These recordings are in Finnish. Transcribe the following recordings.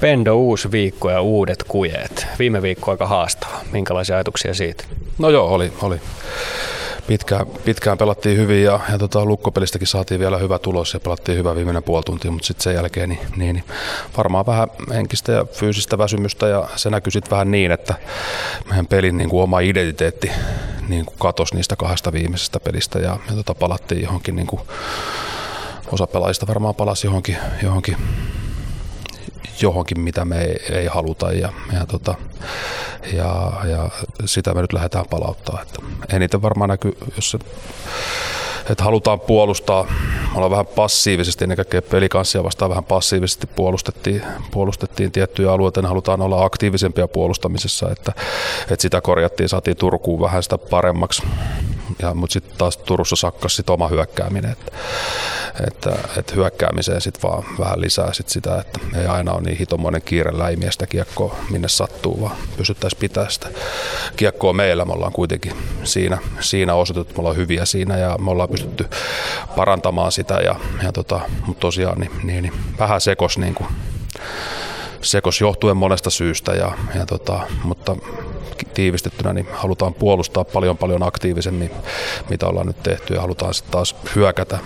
Pendo uusi viikko ja uudet kujeet. Viime viikko aika haastava. Minkälaisia ajatuksia siitä? No joo, oli. oli. Pitkään, pitkään pelattiin hyvin ja, ja tota, lukkopelistäkin saatiin vielä hyvä tulos ja pelattiin hyvä viimeinen puoli tuntia, mutta sitten sen jälkeen niin, niin, niin, varmaan vähän henkistä ja fyysistä väsymystä ja se näkyy sitten vähän niin, että meidän pelin niin kuin oma identiteetti niin kuin katosi niistä kahdesta viimeisestä pelistä ja, ja tota, palattiin johonkin, niin kuin, osa pelaajista varmaan palasi johonkin, johonkin johonkin, mitä me ei, ei haluta ja, ja, tota, ja, ja, sitä me nyt lähdetään palauttaa. Että eniten varmaan näkyy, jos se, että halutaan puolustaa, ollaan vähän passiivisesti, ennen kaikkea pelikanssia vastaan vähän passiivisesti puolustettiin, puolustettiin tiettyjä alueita, ne halutaan olla aktiivisempia puolustamisessa, että, että sitä korjattiin, saatiin Turkuun vähän sitä paremmaksi ja, mutta sitten taas Turussa sakkas sit oma hyökkääminen, että, että, että hyökkäämiseen sitten vaan vähän lisää sit sitä, että ei aina ole niin hitomoinen kiire läimiestä kiekkoa minne sattuu, vaan pystyttäisiin pitää sitä kiekkoa meillä. Me ollaan kuitenkin siinä, siinä osoitettu, me ollaan hyviä siinä ja me ollaan pystytty parantamaan sitä, ja, ja tota, mutta tosiaan niin, niin, niin vähän sekos niin kuin, sekos johtuen monesta syystä, ja, ja tota, mutta tiivistettynä niin halutaan puolustaa paljon paljon aktiivisemmin, mitä ollaan nyt tehty ja halutaan sitten taas hyökätä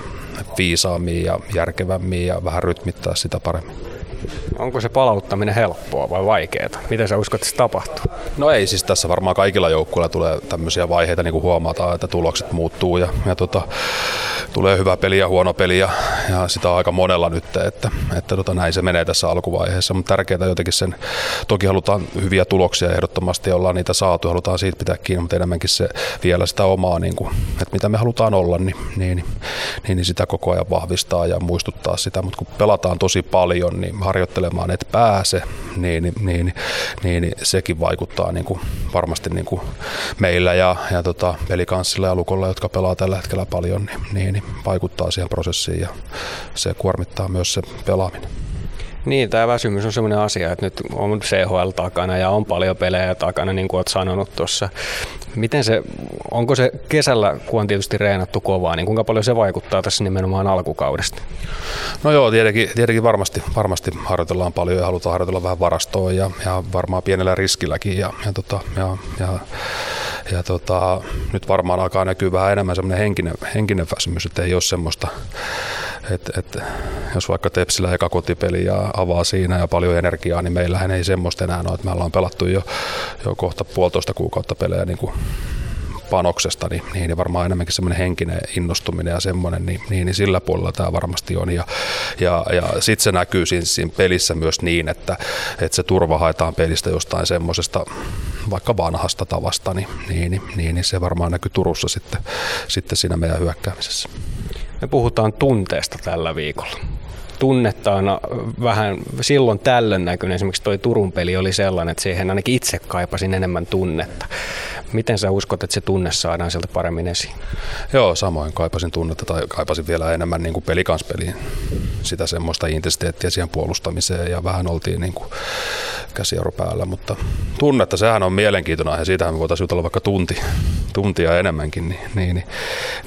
viisaammin ja järkevämmin ja vähän rytmittää sitä paremmin. Onko se palauttaminen helppoa vai vaikeaa? Miten sä uskot, että se tapahtuu? No ei, siis tässä varmaan kaikilla joukkueilla tulee tämmöisiä vaiheita, niin kuin huomataan, että tulokset muuttuu ja, ja tota, tulee hyvä peli ja huono peli ja, ja sitä on aika monella nyt, että, että tota, näin se menee tässä alkuvaiheessa, mutta tärkeää jotenkin sen, toki halutaan hyviä tuloksia ehdottomasti ja ollaan niitä saatu, halutaan siitä pitää kiinni, mutta enemmänkin se vielä sitä omaa, niin kuin, että mitä me halutaan olla, niin, niin, niin, niin sitä koko ajan vahvistaa ja muistuttaa sitä, mutta kun pelataan tosi paljon, niin harjoittelemaan et pääse, niin, niin, niin, niin, sekin vaikuttaa niin kuin varmasti niin kuin meillä ja, ja tota, pelikanssilla ja lukolla, jotka pelaa tällä hetkellä paljon, niin, niin, niin vaikuttaa siihen prosessiin ja se kuormittaa myös se pelaaminen. Niin, tämä väsymys on sellainen asia, että nyt on CHL takana ja on paljon pelejä takana, niin kuin olet sanonut tuossa. Miten se, onko se kesällä, kun on tietysti reenattu kovaa, niin kuinka paljon se vaikuttaa tässä nimenomaan alkukaudesta? No joo, tietenkin, tietenkin varmasti, varmasti harjoitellaan paljon ja halutaan harjoitella vähän varastoa ja, ja varmaan pienellä riskilläkin ja, ja, tota, ja, ja ja tota, nyt varmaan alkaa näkyä vähän enemmän semmoinen henkinen, henkinen väsymys, että ei ole semmoista, että, että jos vaikka Tepsillä eka kotipeli ja avaa siinä ja paljon energiaa, niin meillähän ei semmoista enää ole, että me ollaan pelattu jo, jo kohta puolitoista kuukautta pelejä niin kuin panoksesta, niin, niin varmaan enemmänkin semmoinen henkinen innostuminen ja semmoinen, niin, niin, niin sillä puolella tämä varmasti on. Ja, ja, ja sitten se näkyy siinä, siinä pelissä myös niin, että, että se turva haetaan pelistä jostain semmoisesta vaikka vanhasta tavasta, niin, niin, niin, niin se varmaan näkyy Turussa sitten, sitten siinä meidän hyökkäämisessä. Me puhutaan tunteesta tällä viikolla tunnetta on vähän silloin tällöin näkynyt. Esimerkiksi tuo Turun peli oli sellainen, että siihen ainakin itse kaipasin enemmän tunnetta. Miten sä uskot, että se tunne saadaan sieltä paremmin esiin? Joo, samoin kaipasin tunnetta tai kaipasin vielä enemmän niin kuin pelikanspeliin sitä semmoista intensiteettiä siihen puolustamiseen ja vähän oltiin niin kuin käsijarru päällä, mutta tunnetta, sehän on mielenkiintoinen ja siitähän me voitaisiin jutella vaikka tunti, tuntia enemmänkin, niin, niin, niin,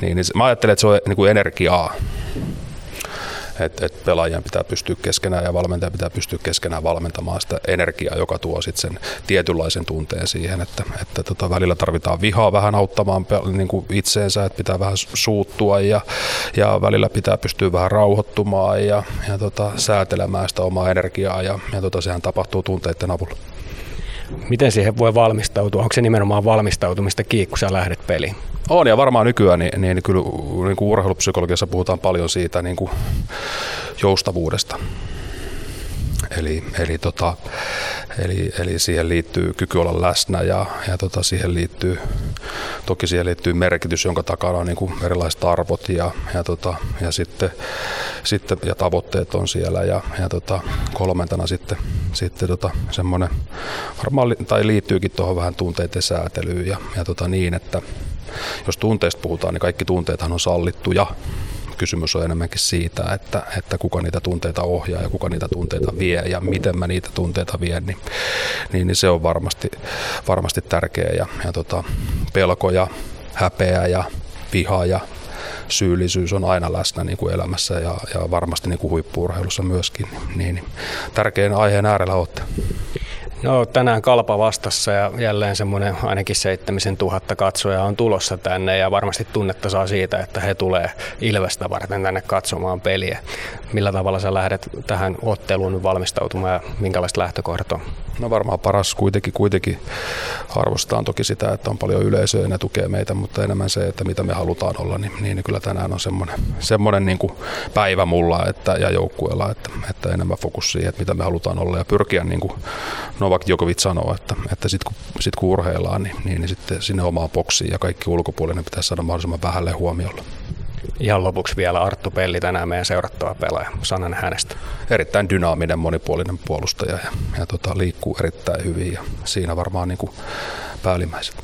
niin, niin mä ajattelen, että se on niin kuin energiaa että et pelaajien pitää pystyä keskenään ja valmentajan pitää pystyä keskenään valmentamaan sitä energiaa, joka tuo sitten sen tietynlaisen tunteen siihen, että, että tota, välillä tarvitaan vihaa vähän auttamaan niin kuin itseensä, että pitää vähän suuttua ja, ja välillä pitää pystyä vähän rauhoittumaan ja, ja tota, säätelemään sitä omaa energiaa ja, ja tota, sehän tapahtuu tunteiden avulla. Miten siihen voi valmistautua? Onko se nimenomaan valmistautumista kiinni, kun sä lähdet peliin? On ja varmaan nykyään niin, niin kyllä niin kuin urheilupsykologiassa puhutaan paljon siitä niin kuin joustavuudesta. Eli, eli, tota, eli, eli siihen liittyy kyky olla läsnä ja, ja tota, siihen liittyy, toki siihen liittyy merkitys, jonka takana on niin kuin erilaiset arvot ja, ja, tota, ja, sitten, sitten, ja tavoitteet on siellä ja, ja tota, kolmantena sitten, sitten tota, semmoinen, varmaan tai liittyykin tuohon vähän tunteiden säätelyyn ja, ja tota, niin, että jos tunteista puhutaan, niin kaikki tunteethan on sallittuja. Kysymys on enemmänkin siitä, että, että kuka niitä tunteita ohjaa ja kuka niitä tunteita vie ja miten mä niitä tunteita vien, niin, niin, niin se on varmasti, varmasti tärkeä. Ja, ja tota, pelko ja häpeä ja viha ja syyllisyys on aina läsnä niin kuin elämässä ja, ja varmasti niin kuin huippuurheilussa myöskin. Niin, niin tärkeän aiheen äärellä olette. No tänään Kalpa vastassa ja jälleen semmoinen ainakin seitsemisen tuhatta katsoja on tulossa tänne ja varmasti tunnetta saa siitä, että he tulee Ilvestä varten tänne katsomaan peliä. Millä tavalla sä lähdet tähän otteluun valmistautumaan ja minkälaiset lähtökohdat on? No varmaan paras kuitenkin, kuitenkin arvostaan toki sitä, että on paljon yleisöä ja ne tukee meitä, mutta enemmän se, että mitä me halutaan olla, niin, niin kyllä tänään on semmoinen, semmoinen niin kuin päivä mulla että, ja joukkueella, että, että enemmän fokus siihen, että mitä me halutaan olla ja pyrkiä niin kuin Novak Djokovic sanoo, että, että sitten kun, sit kun urheillaan, niin, niin, niin sitten sinne omaan boksiin ja kaikki ulkopuolinen pitäisi saada mahdollisimman vähälle huomiolla. Ihan lopuksi vielä Arttu Pelli tänään meidän seurattava pelaaja. Sanan hänestä. Erittäin dynaaminen, monipuolinen puolustaja ja, ja tota, liikkuu erittäin hyvin ja siinä varmaan niin kuin päällimmäiset.